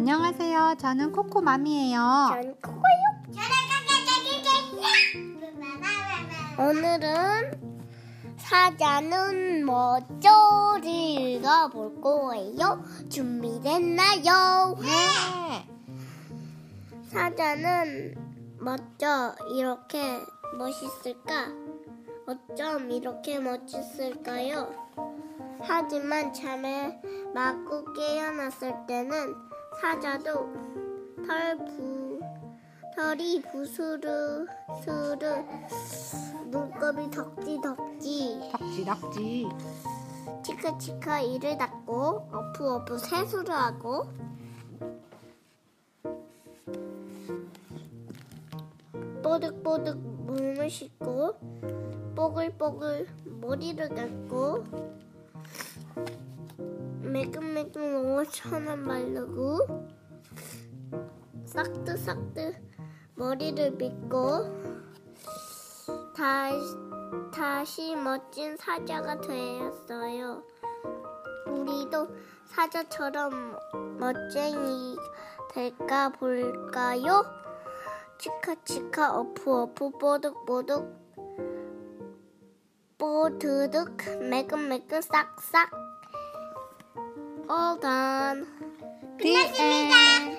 누구세요? 저는 코코맘이에요. 전 코코요. 오늘은 사자는 뭐죠?를 읽어볼 거예요. 준비됐나요? 네. 사자는 멋져 이렇게 멋있을까? 어쩜 이렇게 멋있을까요? 하지만 잠에 맞고 깨어났을 때는 사자도 털 부, 털이 부스르 스르 눈곱이 덕지 덕지. 덕지 덕지. 치카치카 이를 닦고 어프어프 세수를 하고. 뽀득뽀득 몸을 씻고 뽀글뽀글 머리를 감고 매끈매끈 옷천을 바르고 싹드싹드 머리를 빗고 다시, 다시 멋진 사자가 되었어요. 우리도 사자처럼 멋쟁이 될까 볼까요? 치카치카 어프어프 뽀득뽀득 뽀드득 매끈매끈 싹싹 All done. The end.